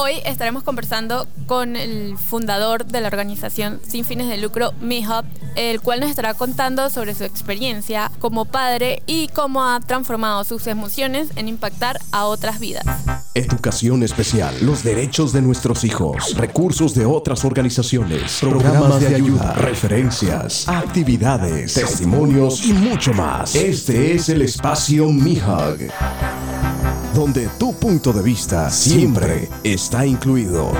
Hoy estaremos conversando con el fundador de la organización sin fines de lucro MiHub, el cual nos estará contando sobre su experiencia como padre y cómo ha transformado sus emociones en impactar a otras vidas. Educación especial, los derechos de nuestros hijos, recursos de otras organizaciones, programas de ayuda, referencias, actividades, testimonios y mucho más. Este es el espacio MiHub donde tu punto de vista siempre está incluido.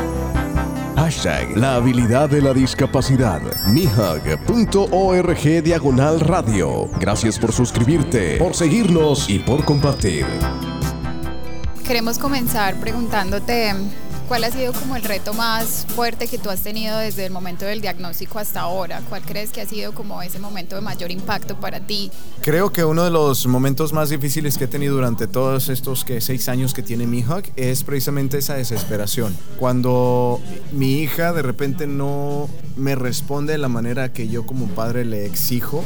Hashtag la habilidad de la discapacidad. Mihug.org diagonal radio. Gracias por suscribirte, por seguirnos y por compartir. Queremos comenzar preguntándote ¿Cuál ha sido como el reto más fuerte que tú has tenido desde el momento del diagnóstico hasta ahora? ¿Cuál crees que ha sido como ese momento de mayor impacto para ti? Creo que uno de los momentos más difíciles que he tenido durante todos estos que seis años que tiene mi hija es precisamente esa desesperación. Cuando mi hija de repente no me responde de la manera que yo como padre le exijo,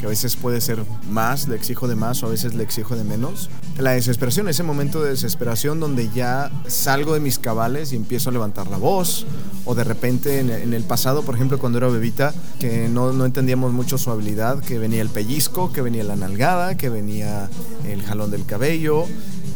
que a veces puede ser más, le exijo de más o a veces le exijo de menos. La desesperación, ese momento de desesperación donde ya salgo de mis cabales y empiezo a levantar la voz, o de repente en, el pasado, por ejemplo, cuando era bebita, que no, no entendíamos mucho su habilidad, que venía el pellizco, que venía la nalgada, que venía el jalón del cabello,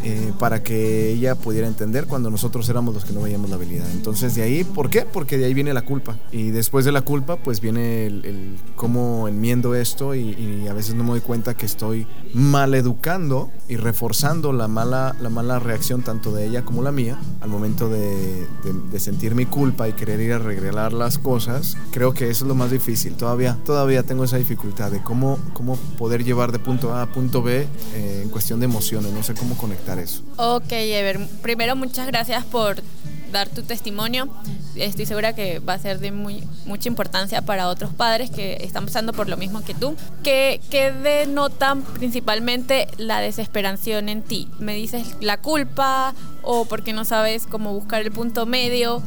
eh, para que ella pudiera entender cuando nosotros éramos los que no veíamos la habilidad. Entonces de ahí, ¿por qué? Porque de ahí viene la culpa. Y después de la culpa, pues viene el, cómo enmiendo esto y, a veces no me doy cuenta que estoy mal educando y reforzando la mala, la mala reacción tanto de ella como la mía al momento de, de, sentir mi culpa y querer ir a arreglar las cosas. Creo que eso es lo más difícil. Todavía, todavía tengo esa dificultad de cómo, cómo poder llevar de punto A a punto B eh, en cuestión de emociones. No sé cómo conectar eso. Ok, Ever. Primero, muchas gracias por dar tu testimonio. Estoy segura que va a ser de muy, mucha importancia para otros padres que están pasando por lo mismo que tú. ¿Qué, ¿Qué denotan principalmente la desesperación en ti? ¿Me dices la culpa o porque no sabes cómo buscar el punto medio?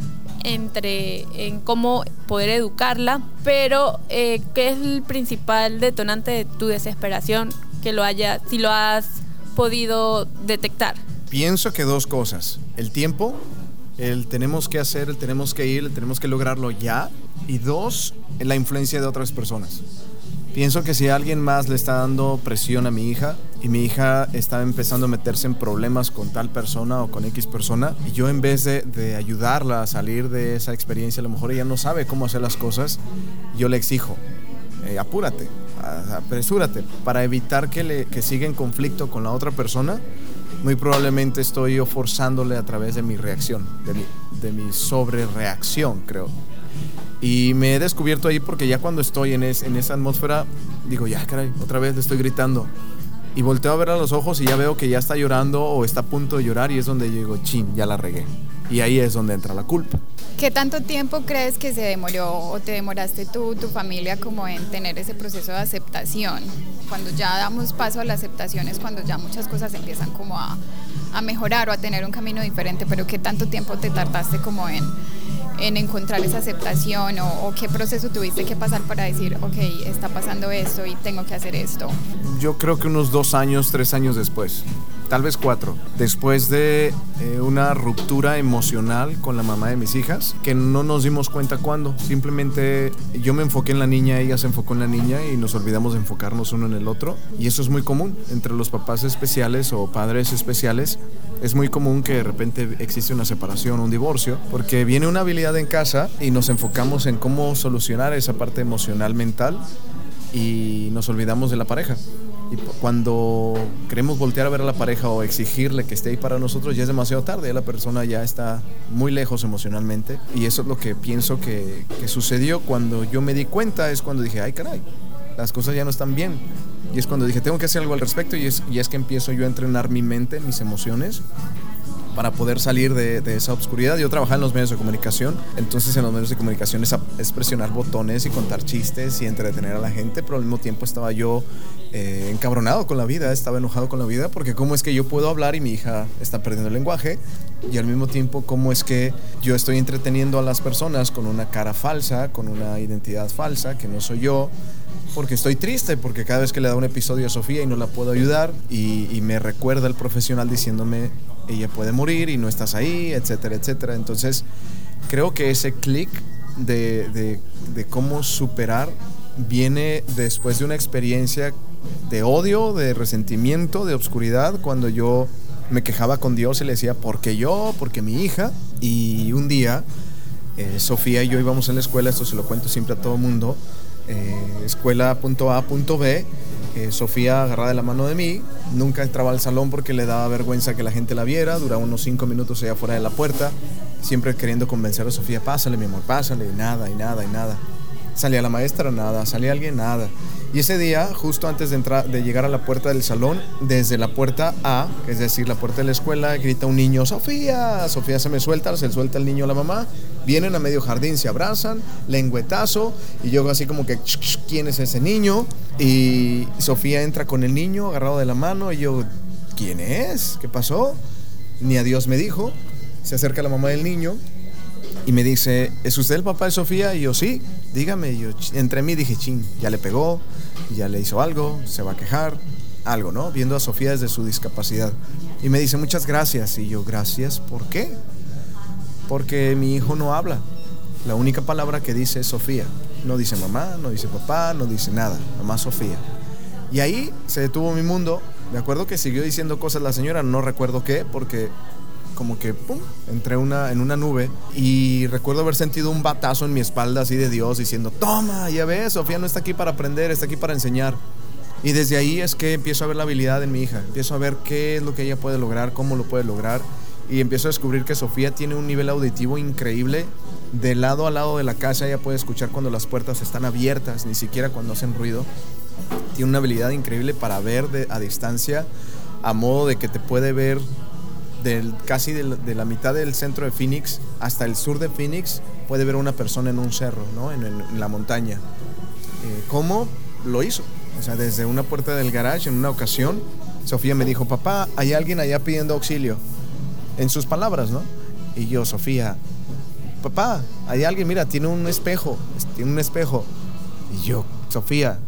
entre en cómo poder educarla, pero eh, ¿qué es el principal detonante de tu desesperación que lo haya, si lo has podido detectar? Pienso que dos cosas. El tiempo, el tenemos que hacer, el tenemos que ir, el tenemos que lograrlo ya. Y dos, la influencia de otras personas. Pienso que si alguien más le está dando presión a mi hija y mi hija está empezando a meterse en problemas con tal persona o con X persona, y yo en vez de, ayudarla a salir de esa experiencia, a lo mejor ella no sabe cómo hacer las cosas, yo le exijo, eh, apúrate, apresúrate, para evitar que, le, que siga en conflicto con la otra persona, muy probablemente estoy yo forzándole a través de mi reacción, de mi, de mi sobrereacción, creo. Y me he descubierto ahí porque ya cuando estoy en, en esa atmósfera, digo, ya, caray, otra vez le estoy gritando. Y volteo a ver a los ojos y ya veo que ya está llorando o está a punto de llorar y es donde yo digo, chin, ya la regué. Y ahí es donde entra la culpa. ¿Qué tanto tiempo crees que se demoró o te demoraste tú, tu familia, como en tener ese proceso de aceptación? Cuando ya damos paso a la aceptación es cuando ya muchas cosas empiezan como a, a mejorar o a tener un camino diferente, pero ¿qué tanto tiempo te tardaste como en, en encontrar esa aceptación o, o, qué proceso tuviste que pasar para decir, ok, está pasando esto y tengo que hacer esto? Yo creo que unos dos años, tres años después tal vez cuatro, después de eh, una ruptura emocional con la mamá de mis hijas, que no nos dimos cuenta cuándo. Simplemente yo me enfoqué en la niña, ella se enfocó en la niña y nos olvidamos de enfocarnos uno en el otro. Y eso es muy común entre los papás especiales o padres especiales. Es muy común que de repente existe una separación, un divorcio, porque viene una habilidad en casa y nos enfocamos en cómo solucionar esa parte emocional mental y nos olvidamos de la pareja. Y cuando queremos voltear a ver a la pareja o exigirle que esté ahí para nosotros, ya es demasiado tarde, ya la persona ya está muy lejos emocionalmente. Y eso es lo que pienso que, sucedió cuando yo me di cuenta, es cuando dije, ay caray, las cosas ya no están bien. Y es cuando dije, tengo que hacer algo al respecto y es, y es que empiezo yo a entrenar mi mente, mis emociones para poder salir de, esa obscuridad. Yo trabajaba en los medios de comunicación, entonces en los medios de comunicación es, presionar botones y contar chistes y entretener a la gente, pero al mismo tiempo estaba yo eh, encabronado con la vida, estaba enojado con la vida, porque cómo es que yo puedo hablar y mi hija está perdiendo el lenguaje, y al mismo tiempo cómo es que yo estoy entreteniendo a las personas con una cara falsa, con una identidad falsa, que no soy yo porque estoy triste, porque cada vez que le da un episodio a Sofía y no la puedo ayudar, y, y, me recuerda el profesional diciéndome, ella puede morir y no estás ahí, etcétera, etcétera. Entonces, creo que ese clic de, de, cómo superar viene después de una experiencia de odio, de resentimiento, de obscuridad, cuando yo me quejaba con Dios y le decía, ¿por qué yo? ¿Por qué mi hija? Y un día, eh, Sofía y yo íbamos en la escuela, esto se lo cuento siempre a todo el mundo, eh, escuela eh, Sofía agarrada de la mano de mí, nunca entraba al salón porque le daba vergüenza que la gente la viera, duraba unos cinco minutos allá fuera de la puerta, siempre queriendo convencer a Sofía, pásale mi amor, pásale, y nada, y nada, y nada. Salía la maestra, nada, salía alguien, nada. Y ese día, justo antes de, entrar, de llegar a la puerta del salón, desde la puerta A, es decir, la puerta de la escuela, grita un niño, Sofía, Sofía se me suelta, se suelta el niño a la mamá, vienen a medio jardín, se abrazan, lengüetazo, y yo así como que, ¿quién es ese niño? Y Sofía entra con el niño agarrado de la mano, y yo, ¿quién es? ¿Qué pasó? Ni a Dios me dijo. Se acerca la mamá del niño, y me dice, ¿es usted el papá de Sofía? Y yo, sí, dígame. Yo entre mí dije, ching, ya le pegó, ya le hizo algo, se va a quejar, algo, ¿no? Viendo a Sofía desde su discapacidad. Y me dice, muchas gracias. Y yo, gracias, ¿por qué? Porque mi hijo no habla. La única palabra que dice es Sofía. No dice mamá, no dice papá, no dice nada, mamá Sofía. Y ahí se detuvo mi mundo. Me acuerdo que siguió diciendo cosas la señora, no recuerdo qué, porque como que pum, entré una, en una nube y recuerdo haber sentido un batazo en mi espalda así de Dios diciendo, toma, ya ves, Sofía no está aquí para aprender, está aquí para enseñar. Y desde ahí es que empiezo a ver la habilidad en mi hija, empiezo a ver qué es lo que ella puede lograr, cómo lo puede lograr y empiezo a descubrir que Sofía tiene un nivel auditivo increíble. De lado a lado de la casa ella puede escuchar cuando las puertas están abiertas, ni siquiera cuando hacen ruido. Tiene una habilidad increíble para ver de, a distancia, a modo de que te puede ver del, casi de la, mitad del centro de Phoenix hasta el sur de Phoenix, puede ver una persona en un cerro, ¿no? en la montaña. Eh, ¿Cómo lo hizo? O sea, desde una puerta del garage, en una ocasión, Sofía me dijo, papá, hay alguien allá pidiendo auxilio. En sus palabras, ¿no? Y yo, Sofía, papá, hay alguien, mira, tiene un espejo, tiene un espejo. Y yo, Sofía,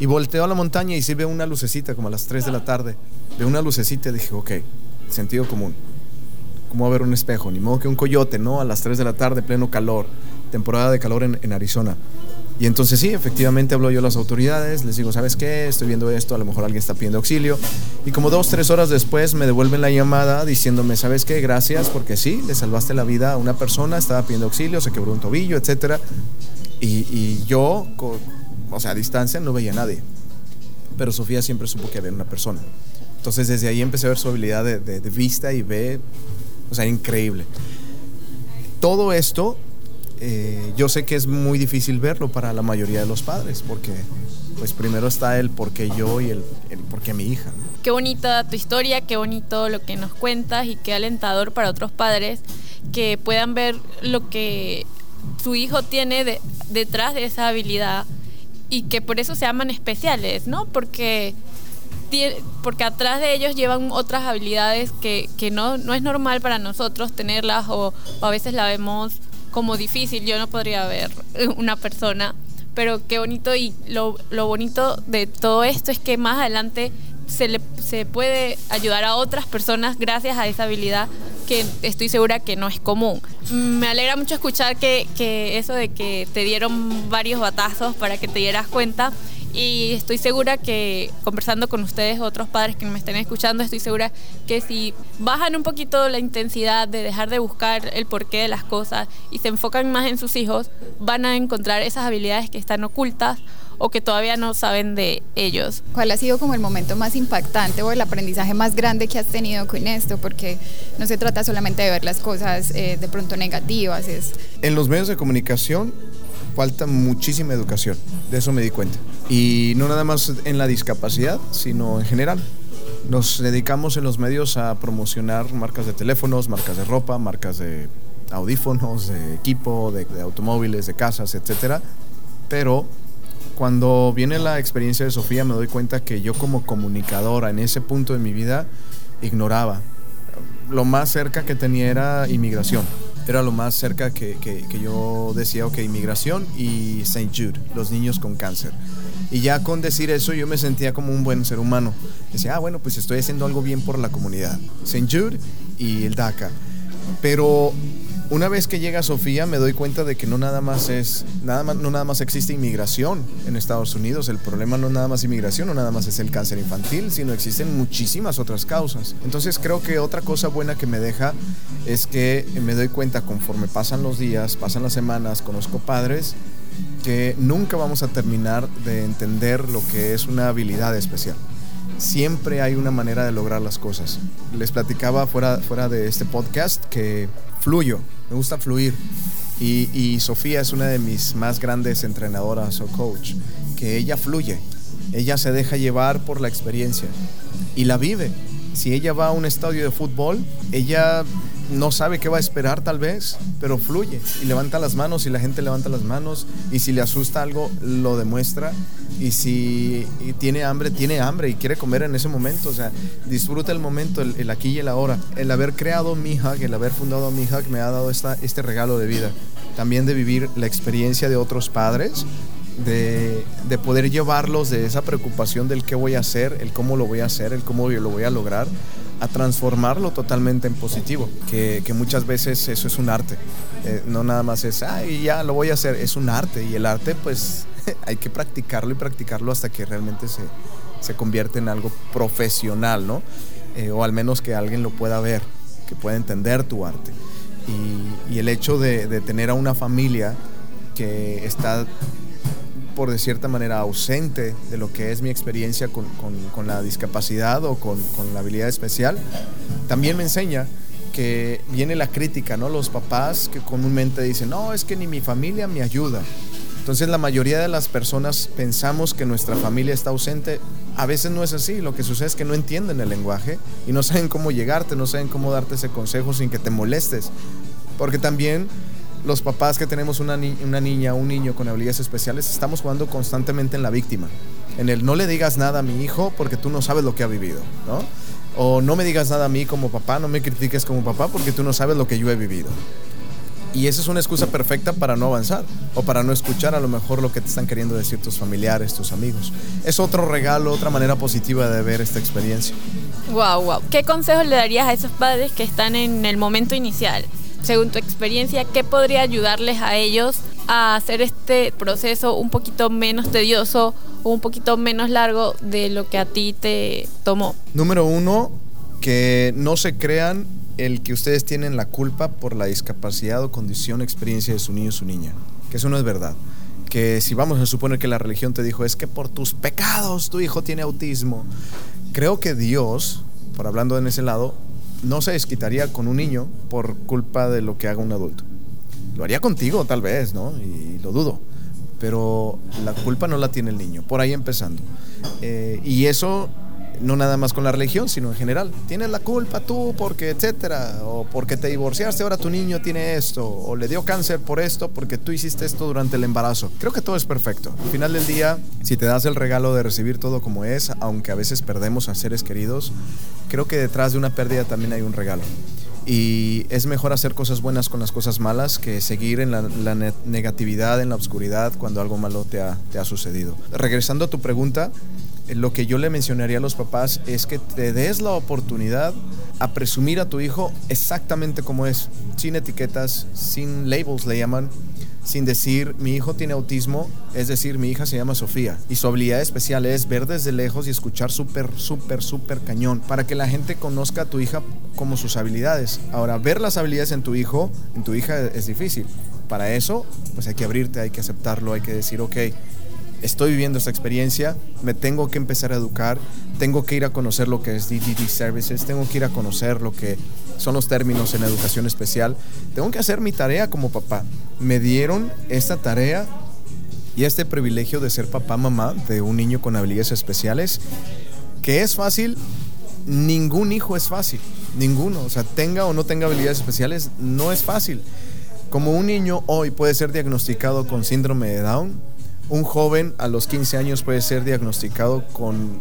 y volteo a la montaña y sí veo una lucecita como a las 3 de la tarde. Veo una lucecita y dije, ok, sentido común. Como a ver un espejo, ni modo que un coyote, ¿no? A las 3 de la tarde, pleno calor, temporada de calor en, en, Arizona. Y entonces sí, efectivamente hablo yo a las autoridades, les digo, ¿sabes qué? Estoy viendo esto, a lo mejor alguien está pidiendo auxilio. Y como dos, tres horas después me devuelven la llamada diciéndome, ¿sabes qué? Gracias, porque sí, le salvaste la vida a una persona, estaba pidiendo auxilio, se quebró un tobillo, etc. Y, y yo, o sea, a distancia no veía a nadie. Pero Sofía siempre supo que había una persona. Entonces desde ahí empecé a ver su habilidad de, vista y ve, o sea, increíble. Todo esto, eh, yo sé que es muy difícil verlo para la mayoría de los padres, porque pues primero está el por qué yo y el, el por qué mi hija. ¿no? Qué bonita tu historia, qué bonito lo que nos cuentas y qué alentador para otros padres que puedan ver lo que su hijo tiene de, detrás de esa habilidad y que por eso se llaman especiales, ¿no? Porque porque atrás de ellos llevan otras habilidades que, que no, no, es normal para nosotros tenerlas o, o, a veces la vemos como difícil. Yo no podría ver una persona, pero qué bonito y lo, lo bonito de todo esto es que más adelante se, le, se puede ayudar a otras personas gracias a esa habilidad que estoy segura que no es común. Me alegra mucho escuchar que, que eso de que te dieron varios batazos para que te dieras cuenta y estoy segura que conversando con ustedes, otros padres que me estén escuchando, estoy segura que si bajan un poquito la intensidad de dejar de buscar el porqué de las cosas y se enfocan más en sus hijos, van a encontrar esas habilidades que están ocultas o que todavía no saben de ellos. ¿Cuál ha sido como el momento más impactante o el aprendizaje más grande que has tenido con esto? Porque no se trata solamente de ver las cosas eh, de pronto negativas. Es... En los medios de comunicación falta muchísima educación, de eso me di cuenta. Y no nada más en la discapacidad, sino en general. Nos dedicamos en los medios a promocionar marcas de teléfonos, marcas de ropa, marcas de audífonos, de equipo, de, de automóviles, de casas, etc. Pero cuando viene la experiencia de Sofía me doy cuenta que yo como comunicadora en ese punto de mi vida ignoraba. Lo más cerca que tenía era inmigración era lo más cerca que, que, que, yo decía, ok, inmigración y St. Jude, los niños con cáncer. Y ya con decir eso yo me sentía como un buen ser humano. Decía, ah, bueno, pues estoy haciendo algo bien por la comunidad. St. Jude y el DACA. Pero una vez que llega Sofía me doy cuenta de que no nada más es nada más, no nada más existe inmigración en Estados Unidos, el problema no nada más inmigración, no nada más es el cáncer infantil, sino existen muchísimas otras causas. Entonces creo que otra cosa buena que me deja es que me doy cuenta conforme pasan los días, pasan las semanas, conozco padres que nunca vamos a terminar de entender lo que es una habilidad especial siempre hay una manera de lograr las cosas. Les platicaba fuera, fuera de este podcast que fluyo, me gusta fluir. Y, Sofía es una de mis más grandes entrenadoras o coach, que ella fluye, ella se deja llevar por la experiencia y la vive. Si ella va a un estadio de fútbol, ella no sabe qué va a esperar tal vez, pero fluye y levanta las manos y la gente levanta las manos y si le asusta algo lo demuestra y si tiene hambre, tiene hambre y quiere comer en ese momento, o sea, disfruta el momento, el, aquí y el ahora. El haber creado Mihawk, el haber fundado Mihawk me ha dado esta, este regalo de vida, también de vivir la experiencia de otros padres. De, de poder llevarlos de esa preocupación del qué voy a hacer, el cómo lo voy a hacer, el cómo lo voy a lograr, a transformarlo totalmente en positivo, que, muchas veces eso es un arte, eh, no nada más es, ay, ya lo voy a hacer, es un arte y el arte pues hay que practicarlo y practicarlo hasta que realmente se, se convierte en algo profesional, ¿no? Eh, o al menos que alguien lo pueda ver, que pueda entender tu arte. Y, y el hecho de, de tener a una familia que está por de cierta manera ausente de lo que es mi experiencia con, con, la discapacidad o con, con, la habilidad especial, también me enseña que viene la crítica, ¿no? Los papás que comúnmente dicen, no, es que ni mi familia me ayuda. Entonces la mayoría de las personas pensamos que nuestra familia está ausente. A veces no es así, lo que sucede es que no entienden el lenguaje y no saben cómo llegarte, no saben cómo darte ese consejo sin que te molestes. Porque también los papás que tenemos una, una niña un niño con habilidades especiales estamos jugando constantemente en la víctima. En el no le digas nada a mi hijo porque tú no sabes lo que ha vivido, ¿no? O no me digas nada a mí como papá, no me critiques como papá porque tú no sabes lo que yo he vivido. Y esa es una excusa perfecta para no avanzar o para no escuchar a lo mejor lo que te están queriendo decir tus familiares, tus amigos. Es otro regalo, otra manera positiva de ver esta experiencia. Wow, wow. ¿Qué consejos le darías a esos padres que están en el momento inicial? Según tu experiencia, ¿qué podría ayudarles a ellos a hacer este proceso un poquito menos tedioso o un poquito menos largo de lo que a ti te tomó? Número uno, que no se crean el que ustedes tienen la culpa por la discapacidad o condición, experiencia de su niño o su niña. Que eso no es verdad. Que si vamos a suponer que la religión te dijo es que por tus pecados tu hijo tiene autismo. Creo que Dios, por hablando en ese lado, no se desquitaría con un niño por culpa de lo que haga un adulto. Lo haría contigo, tal vez, ¿no? Y lo dudo. Pero la culpa no la tiene el niño, por ahí empezando. Eh, y eso no nada más con la religión, sino en general. Tienes la culpa tú porque, etcétera, o porque te divorciaste, ahora tu niño tiene esto, o le dio cáncer por esto, porque tú hiciste esto durante el embarazo. Creo que todo es perfecto. Al final del día, si te das el regalo de recibir todo como es, aunque a veces perdemos a seres queridos, creo que detrás de una pérdida también hay un regalo. Y es mejor hacer cosas buenas con las cosas malas que seguir en la, negatividad, en la oscuridad, cuando algo malo te ha, te ha sucedido. Regresando a tu pregunta, lo que yo le mencionaría a los papás es que te des la oportunidad a presumir a tu hijo exactamente como es, sin etiquetas, sin labels le llaman, sin decir mi hijo tiene autismo, es decir, mi hija se llama Sofía y su habilidad especial es ver desde lejos y escuchar súper, súper, súper cañón para que la gente conozca a tu hija como sus habilidades. Ahora, ver las habilidades en tu hijo, en tu hija es difícil. Para eso, pues hay que abrirte, hay que aceptarlo, hay que decir, ok, estoy viviendo esta experiencia, me tengo que empezar a educar, tengo que ir a conocer lo que es DDD Services, tengo que ir a conocer lo que son los términos en educación especial, tengo que hacer mi tarea como papá. Me dieron esta tarea y este privilegio de ser papá, mamá de un niño con habilidades especiales, que es fácil, ningún hijo es fácil, ninguno, o sea, tenga o no tenga habilidades especiales, no es fácil. Como un niño hoy puede ser diagnosticado con síndrome de Down, un joven a los 15 años puede ser diagnosticado con,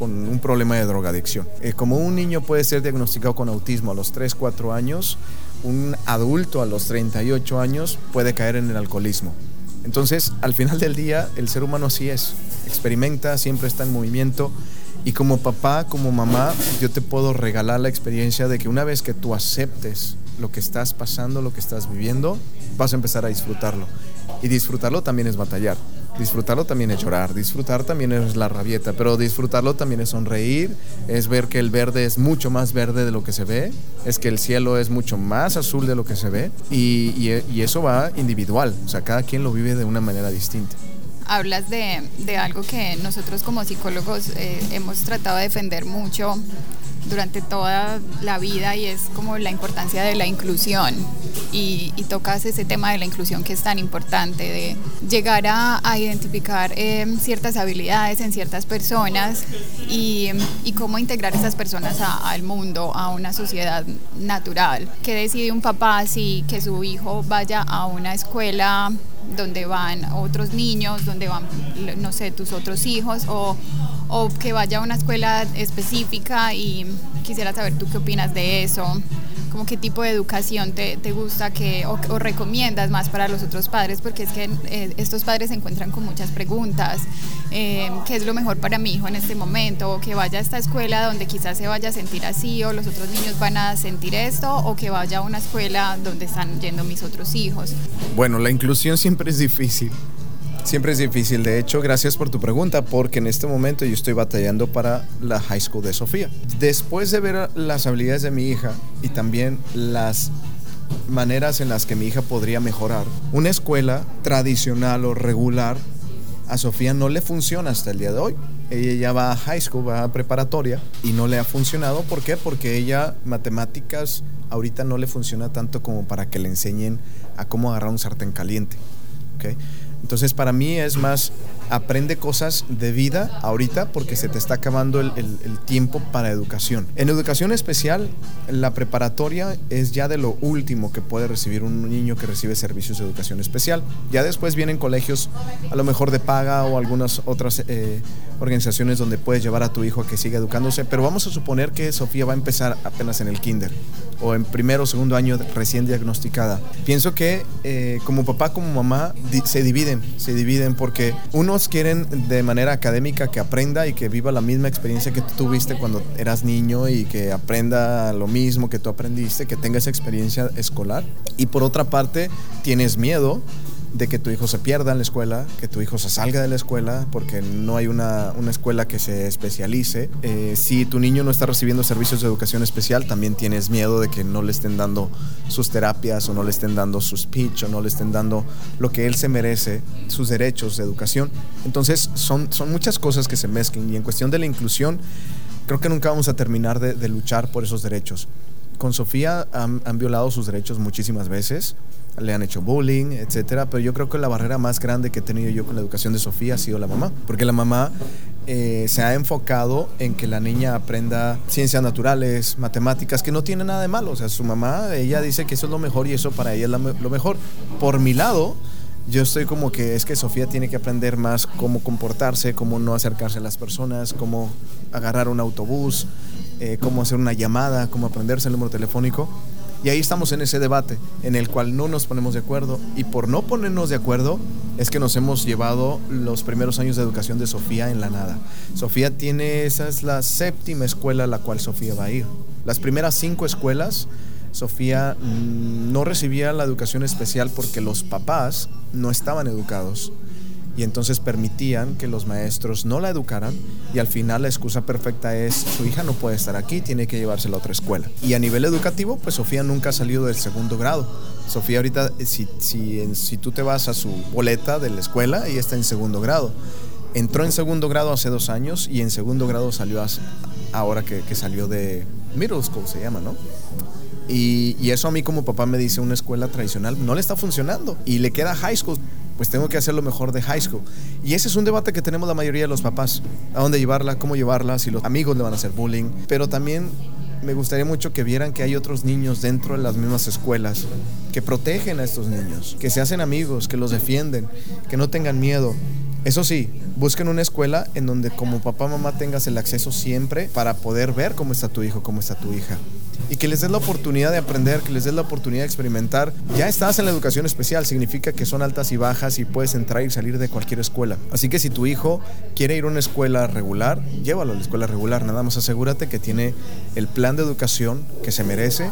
un problema de drogadicción. Eh, como un niño puede ser diagnosticado con autismo a los 3, 4 años, un adulto a los 38 años puede caer en el alcoholismo. Entonces, al final del día, el ser humano así es. Experimenta, siempre está en movimiento Y como papá, como mamá, yo te puedo regalar la experiencia de que una vez que tú aceptes lo que estás pasando, lo que estás viviendo, vas a empezar a disfrutarlo. Y disfrutarlo también es batallar. Disfrutarlo también es llorar, disfrutar también es la rabieta, pero disfrutarlo también es sonreír, es ver que el verde es mucho más verde de lo que se ve, es que el cielo es mucho más azul de lo que se ve y, y, eso va individual, o sea, cada quien lo vive de una manera distinta hablas de, de, algo que nosotros como psicólogos eh, hemos tratado de defender mucho durante toda la vida y es como la importancia de la inclusión y, tocas ese tema de la inclusión que es tan importante, de llegar a, identificar em, ciertas habilidades en ciertas personas y, y cómo integrar esas personas al mundo, a una sociedad natural. ¿Qué decide un papá si que su hijo vaya a una escuela donde van otros niños, donde van, no sé, tus otros hijos, o, o que vaya a una escuela específica y quisiera saber tú qué opinas de eso como qué tipo de educación te, te gusta que, o, recomiendas más para los otros padres, porque es que eh, estos padres se encuentran con muchas preguntas, eh, qué es lo mejor para mi hijo en este momento, o que vaya a esta escuela donde quizás se vaya a sentir así, o los otros niños van a sentir esto, o que vaya a una escuela donde están yendo mis otros hijos. Bueno, la inclusión siempre es difícil. Siempre es difícil. De hecho, gracias por tu pregunta, porque en este momento yo estoy batallando para la high school de Sofía. Después de ver las habilidades de mi hija y también las maneras en las que mi hija podría mejorar, una escuela tradicional o regular a Sofía no le funciona hasta el día de hoy. Ella ya va a high school, va a preparatoria y no le ha funcionado. ¿Por qué? Porque ella matemáticas ahorita no le funciona tanto como para que le enseñen a cómo agarrar un sartén caliente. ¿okay? Entonces para mí es más, aprende cosas de vida ahorita porque se te está acabando el, tiempo para educación. En educación especial, la preparatoria es ya de lo último que puede recibir un niño que recibe servicios de educación especial. Ya después vienen colegios a lo mejor de paga o algunas otras eh, organizaciones donde puedes llevar a tu hijo a que siga educándose, pero vamos a suponer que Sofía va a empezar apenas en el kinder o en primero o segundo año recién diagnosticada. Pienso que eh, como papá, como mamá, se dividen, se dividen porque quieren de manera académica que aprenda y que viva la misma experiencia que tú tuviste cuando eras niño y que aprenda lo mismo que tú aprendiste, que tenga esa experiencia escolar. Y por otra parte, tienes miedo de que tu hijo se pierda en la escuela, que tu hijo se salga de la escuela, porque no hay una, escuela que se especialice. Eh, si tu niño no está recibiendo servicios de educación especial, también tienes miedo de que no le estén dando sus terapias o no le estén dando su speech o no le estén dando lo que él se merece, sus derechos de educación. Entonces son, son muchas cosas que se mezclan y en cuestión de la inclusión, creo que nunca vamos a terminar de, luchar por esos derechos. Con Sofía han, han violado sus derechos muchísimas veces le han hecho bullying, etcétera, pero yo creo que la barrera más grande que he tenido yo con la educación de Sofía ha sido la mamá, porque la mamá eh, se ha enfocado en que la niña aprenda ciencias naturales, matemáticas, que no tiene nada de malo, o sea, su mamá, ella dice que eso es lo mejor y eso para ella es lo mejor. Por mi lado, yo estoy como que es que Sofía tiene que aprender más cómo comportarse, cómo no acercarse a las personas, cómo agarrar un autobús, eh, cómo hacer una llamada, cómo aprenderse el número telefónico. Y ahí estamos en ese debate en el cual no nos ponemos de acuerdo. Y por no ponernos de acuerdo es que nos hemos llevado los primeros años de educación de Sofía en la nada. Sofía tiene, esa es la séptima escuela a la cual Sofía va a ir. Las primeras cinco escuelas, Sofía mm, no recibía la educación especial porque los papás no estaban educados y entonces permitían que los maestros no la educaran y al final la excusa perfecta es su hija no puede estar aquí, tiene que llevársela a otra escuela. Y a nivel educativo, pues Sofía nunca ha salido del segundo grado. Sofía ahorita, si, si, si tú te vas a su boleta de la escuela, ella está en segundo grado. Entró en segundo grado hace dos años y en segundo grado salió ahora que, que salió de middle school, se llama, ¿no? Y, y, eso a mí como papá me dice una escuela tradicional no le está funcionando y le queda high school pues tengo que hacer lo mejor de high school. Y ese es un debate que tenemos la mayoría de los papás. ¿A dónde llevarla? ¿Cómo llevarla? Si los amigos le van a hacer bullying. Pero también me gustaría mucho que vieran que hay otros niños dentro de las mismas escuelas que protegen a estos niños, que se hacen amigos, que los defienden, que no tengan miedo. Eso sí, busquen una escuela en donde como papá mamá tengas el acceso siempre para poder ver cómo está tu hijo, cómo está tu hija. Y que les des la oportunidad de aprender, que les des la oportunidad de experimentar. Ya estás en la educación especial, significa que son altas y bajas y puedes entrar y salir de cualquier escuela. Así que si tu hijo quiere ir a una escuela regular, llévalo a la escuela regular, nada más asegúrate que tiene el plan de educación que se merece.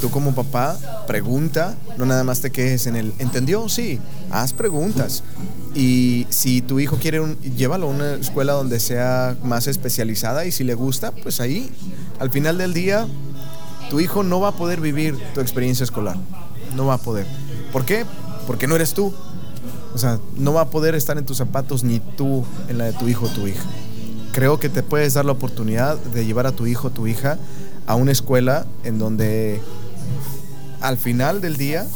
Tú como papá, pregunta, no nada más te quejes en el, ¿entendió? Sí, haz preguntas. Y si tu hijo quiere, un, llévalo a una escuela donde sea más especializada y si le gusta, pues ahí, al final del día, tu hijo no va a poder vivir tu experiencia escolar. No va a poder. ¿Por qué? Porque no eres tú. O sea, no va a poder estar en tus zapatos ni tú en la de tu hijo o tu hija. Creo que te puedes dar la oportunidad de llevar a tu hijo o tu hija a una escuela en donde al final del día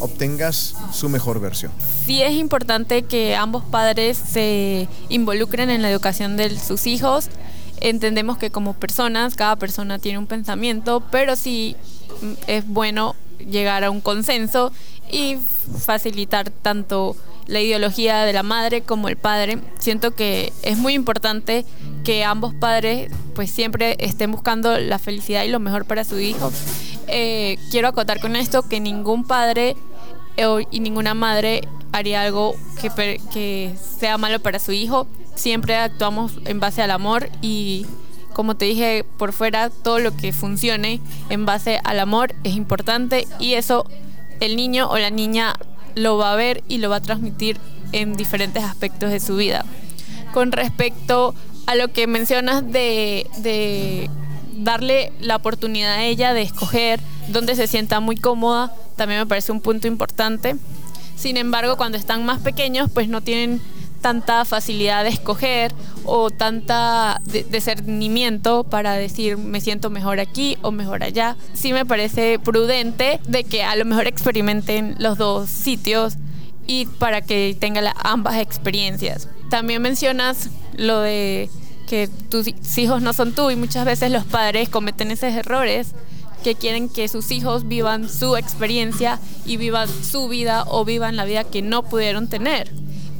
obtengas su mejor versión. Sí es importante que ambos padres se involucren en la educación de sus hijos entendemos que como personas, cada persona tiene un pensamiento, pero sí es bueno llegar a un consenso y facilitar tanto la ideología de la madre como el padre. Siento que es muy importante que ambos padres pues siempre estén buscando la felicidad y lo mejor para su hijo. Eh, quiero acotar con esto que ningún padre eh, y ninguna madre haría algo que, que sea malo para su hijo siempre actuamos en base al amor y como te dije por fuera, todo lo que funcione en base al amor es importante y eso el niño o la niña lo va a ver y lo va a transmitir en diferentes aspectos de su vida. Con respecto a lo que mencionas de, de darle la oportunidad a ella de escoger dónde se sienta muy cómoda, también me parece un punto importante. Sin embargo, cuando están más pequeños, pues no tienen tanta facilidad de escoger o tanta discernimiento para decir me siento mejor aquí o mejor allá. Sí me parece prudente de que a lo mejor experimenten los dos sitios y para que tengan ambas experiencias. También mencionas lo de que tus hijos no son tú y muchas veces los padres cometen esos errores que quieren que sus hijos vivan su experiencia y vivan su vida o vivan la vida que no pudieron tener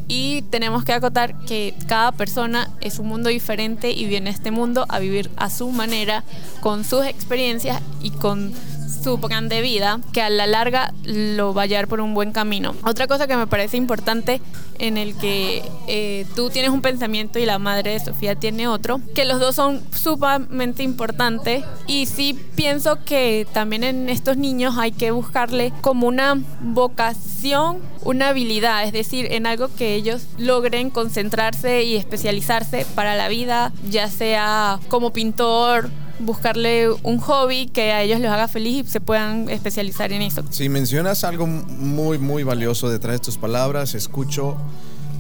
y tenemos que acotar que cada persona es un mundo diferente y viene a este mundo a vivir a su manera, con sus experiencias y con su plan de vida, que a la larga lo va a llevar por un buen camino. Otra cosa que me parece importante en el que eh, tú tienes un pensamiento y la madre de Sofía tiene otro, que los dos son sumamente importantes y sí pienso que también en estos niños hay que buscarle como una vocación, una habilidad, es decir, en algo que ellos logren concentrarse y especializarse para la vida, ya sea como pintor, buscarle un hobby que a ellos les haga feliz y se puedan especializar en eso. Si mencionas algo muy, muy valioso detrás de tus palabras, escucho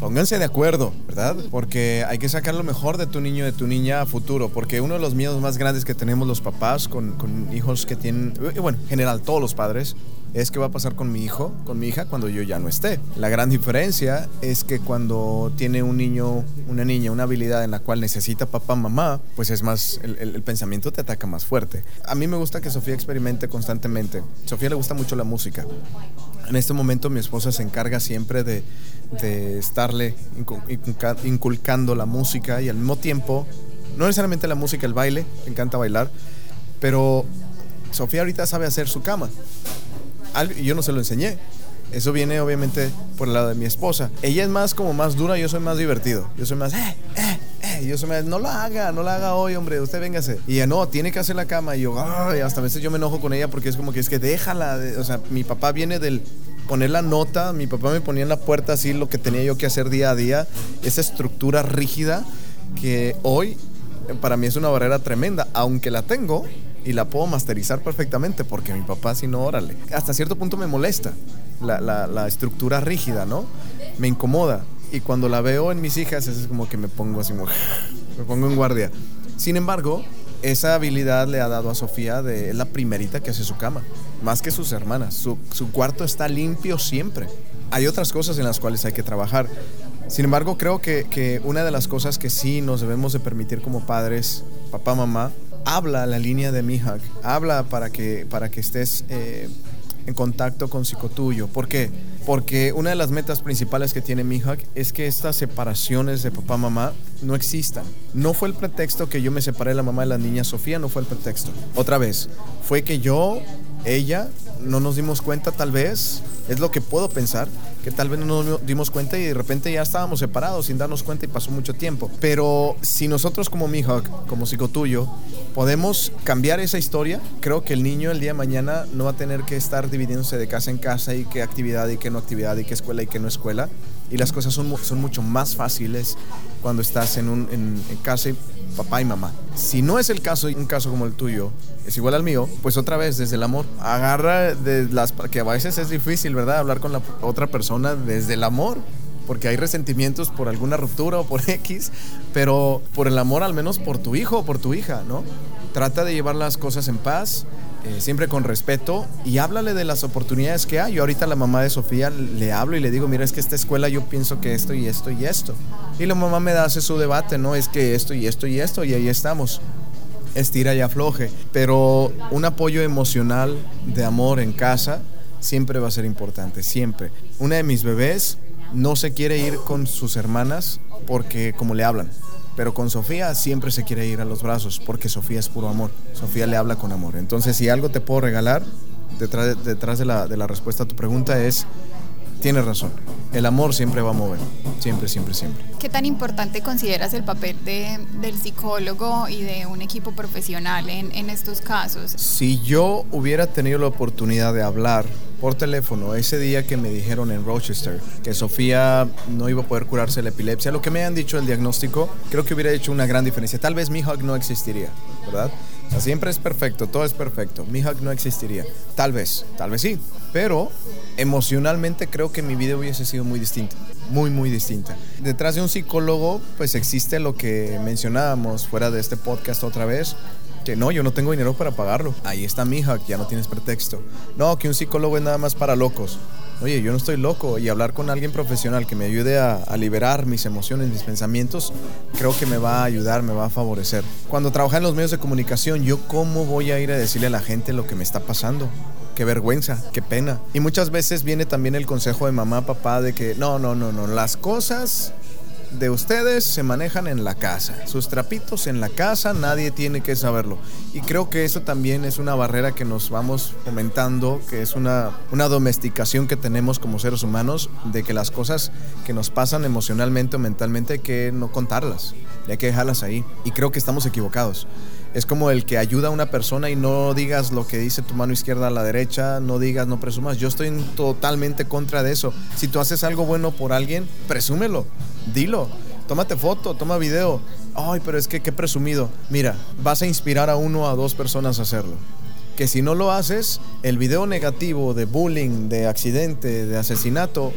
pónganse de acuerdo, ¿verdad? Porque hay que sacar lo mejor de tu niño, de tu niña futuro, porque uno de los miedos más grandes que tenemos los papás con, con hijos que tienen, bueno, en general todos los padres, es qué va a pasar con mi hijo, con mi hija cuando yo ya no esté. La gran diferencia es que cuando tiene un niño, una niña, una habilidad en la cual necesita papá, mamá, pues es más, el, pensamiento te ataca más fuerte. A mí me gusta que Sofía experimente constantemente. Sofía le gusta mucho la música. En este momento mi esposa se encarga siempre de, de estarle inculcando la música y al mismo tiempo, no necesariamente la música, el baile, le encanta bailar, pero Sofía ahorita sabe hacer su cama yo no se lo enseñé. Eso viene obviamente por el lado de mi esposa. Ella es más como más dura, yo soy más divertido. Yo soy más, eh, eh, eh. Yo soy más, no la haga, no la haga hoy, hombre, usted véngase. Y ella, no, tiene que hacer la cama. Y yo, ay, hasta veces yo me enojo con ella porque es como que es que déjala. O sea, mi papá viene del poner la nota, mi papá me ponía en la puerta así lo que tenía yo que hacer día a día. Esa estructura rígida que hoy para mí es una barrera tremenda, aunque la tengo, y la puedo masterizar perfectamente porque mi papá si no, órale. Hasta cierto punto me molesta la, la, estructura rígida, ¿no? Me incomoda. Y cuando la veo en mis hijas es como que me pongo así, me pongo en guardia. Sin embargo, esa habilidad le ha dado a Sofía de la primerita que hace su cama, más que sus hermanas. Su, su cuarto está limpio siempre. Hay otras cosas en las cuales hay que trabajar. Sin embargo, creo que, que, una de las cosas que sí nos debemos de permitir como padres, papá, mamá, habla la línea de Mihawk, habla para que, para que estés eh, en contacto con psicotuyo. ¿Por qué? Porque una de las metas principales que tiene Mihawk es que estas separaciones de papá-mamá no existan. No fue el pretexto que yo me separé de la mamá de la niña Sofía, no fue el pretexto. Otra vez, fue que yo, ella, no nos dimos cuenta tal vez, es lo que puedo pensar, que tal vez no nos dimos cuenta y de repente ya estábamos separados sin darnos cuenta y pasó mucho tiempo. Pero si nosotros como Mihawk, como psicotuyo, podemos cambiar esa historia, creo que el niño el día de mañana no va a tener que estar dividiéndose de casa en casa y qué actividad y qué no actividad y qué escuela y qué no escuela. Y las cosas son, son mucho más fáciles cuando estás en, un, en, en casa y papá y mamá. Si no es el caso, un caso como el tuyo, es igual al mío, pues otra vez desde el amor. Agarra de las que a veces es difícil, ¿verdad? Hablar con la otra persona desde el amor, porque hay resentimientos por alguna ruptura o por X, pero por el amor al menos por tu hijo o por tu hija, ¿no? Trata de llevar las cosas en paz, eh, siempre con respeto y háblale de las oportunidades que hay. Yo ahorita a la mamá de Sofía le hablo y le digo, mira, es que esta escuela yo pienso que esto y esto y esto. Y la mamá me hace su debate, ¿no? Es que esto y esto y esto y ahí estamos. Estira y afloje. Pero un apoyo emocional de amor en casa siempre va a ser importante, siempre. Una de mis bebés no se quiere ir con sus hermanas porque como le hablan. Pero con Sofía siempre se quiere ir a los brazos porque Sofía es puro amor. Sofía le habla con amor. Entonces, si algo te puedo regalar, detrás, detrás de, la, de la respuesta a tu pregunta es, tienes razón. El amor siempre va a mover. Siempre, siempre, siempre. ¿Qué tan importante consideras el papel de, del psicólogo y de un equipo profesional en, en estos casos? Si yo hubiera tenido la oportunidad de hablar por teléfono ese día que me dijeron en Rochester que Sofía no iba a poder curarse la epilepsia, lo que me han dicho el diagnóstico, creo que hubiera hecho una gran diferencia. Tal vez mi hug no existiría, ¿verdad? O sea, siempre es perfecto, todo es perfecto. Mi hug no existiría. Tal vez, tal vez sí. Pero emocionalmente creo que mi vida hubiese sido muy distinta. Muy, muy distinta. Detrás de un psicólogo, pues existe lo que mencionábamos fuera de este podcast otra vez, que no, yo no tengo dinero para pagarlo. Ahí está mi hija, ya no tienes pretexto. No, que un psicólogo es nada más para locos. Oye, yo no estoy loco y hablar con alguien profesional que me ayude a, a, liberar mis emociones, mis pensamientos, creo que me va a ayudar, me va a favorecer. Cuando trabajé en los medios de comunicación, yo cómo voy a ir a decirle a la gente lo que me está pasando qué vergüenza, qué pena. Y muchas veces viene también el consejo de mamá, papá, de que no, no, no, no, las cosas de ustedes se manejan en la casa. Sus trapitos en la casa, nadie tiene que saberlo. Y creo que eso también es una barrera que nos vamos fomentando, que es una, una domesticación que tenemos como seres humanos, de que las cosas que nos pasan emocionalmente o mentalmente hay que no contarlas, hay que dejarlas ahí. Y creo que estamos equivocados. Es como el que ayuda a una persona y no digas lo que dice tu mano izquierda a la derecha, no digas, no presumas. Yo estoy totalmente contra de eso. Si tú haces algo bueno por alguien, presúmelo, dilo. Tómate foto, toma video. Ay, pero es que qué presumido. Mira, vas a inspirar a uno o a dos personas a hacerlo. Que si no lo haces, el video negativo de bullying, de accidente, de asesinato,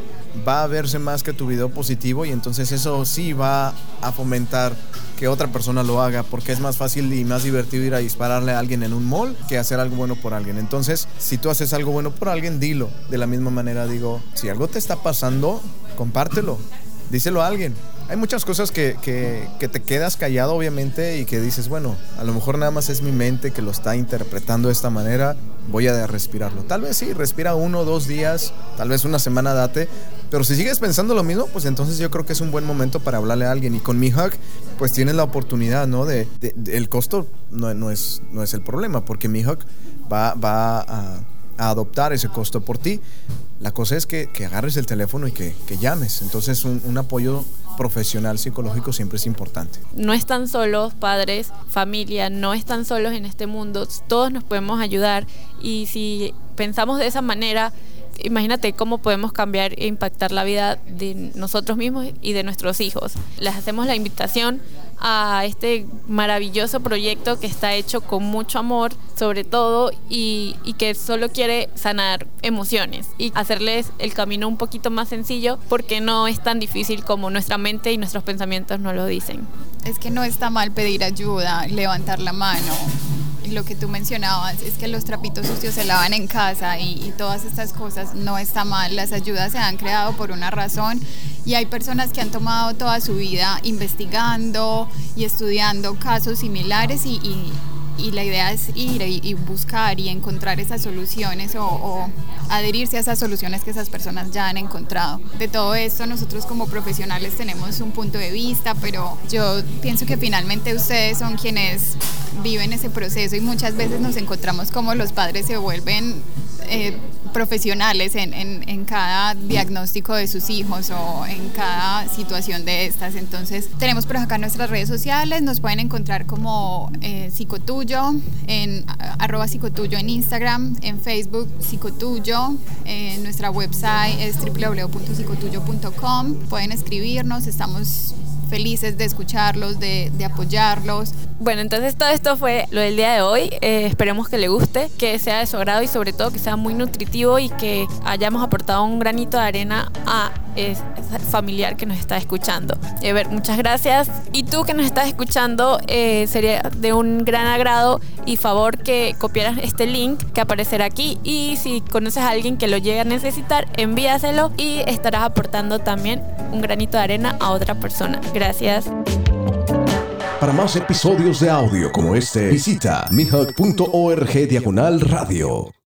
va a verse más que tu video positivo y entonces eso sí va a fomentar que otra persona lo haga porque es más fácil y más divertido ir a dispararle a alguien en un mall que hacer algo bueno por alguien. Entonces, si tú haces algo bueno por alguien, dilo. De la misma manera digo, si algo te está pasando, compártelo, díselo a alguien. Hay muchas cosas que, que, te quedas callado, obviamente, y que dices, bueno, a lo mejor nada más es mi mente que lo está interpretando de esta manera, voy a respirarlo. Tal vez sí, respira uno dos días, tal vez una semana date, pero si sigues pensando lo mismo, pues entonces yo creo que es un buen momento para hablarle a alguien. Y con mi hug, pues tienes la oportunidad, ¿no? De, el costo no, no, es, no es el problema, porque mi hug va, va a, adoptar ese costo por ti. La cosa es que, que agarres el teléfono y que, que llames. Entonces un, un apoyo profesional psicológico siempre es importante. No están solos padres, familia, no están solos en este mundo, todos nos podemos ayudar y si pensamos de esa manera, imagínate cómo podemos cambiar e impactar la vida de nosotros mismos y de nuestros hijos. Les hacemos la invitación a este maravilloso proyecto que está hecho con mucho amor, sobre todo, y, que solo quiere sanar emociones y hacerles el camino un poquito más sencillo porque no es tan difícil como nuestra mente y nuestros pensamientos nos lo dicen. Es que no está mal pedir ayuda, levantar la mano, lo que tú mencionabas es que los trapitos sucios se lavan en casa y, todas estas cosas no está mal. Las ayudas se han creado por una razón y hay personas que han tomado toda su vida investigando y estudiando casos similares y, y la idea es ir y, buscar y encontrar esas soluciones o, o, adherirse a esas soluciones que esas personas ya han encontrado. De todo esto nosotros como profesionales tenemos un punto de vista, pero yo pienso que finalmente ustedes son quienes viven ese proceso y muchas veces nos encontramos como los padres se vuelven eh, profesionales en, en, cada diagnóstico de sus hijos o en cada situación de estas. Entonces, tenemos por acá nuestras redes sociales, nos pueden encontrar como eh, Psicotuyo, en arroba Psicotuyo en Instagram, en Facebook Psicotuyo, en nuestra website es www.psicotuyo.com, pueden escribirnos, estamos felices de escucharlos, de, apoyarlos. Bueno, entonces todo esto fue lo del día de hoy. Eh, esperemos que le guste, que sea de su agrado y sobre todo que sea muy nutritivo y que hayamos aportado un granito de arena a ese familiar que nos está escuchando. Eh, ver, muchas gracias. Y tú que nos estás escuchando, eh, sería de un gran agrado y favor que copiaras este link que aparecerá aquí. Y si conoces a alguien que lo llegue a necesitar, envíaselo y estarás aportando también un granito de arena a otra persona. Gracias. Para más episodios de audio como este, visita mihawk.org diagonal radio.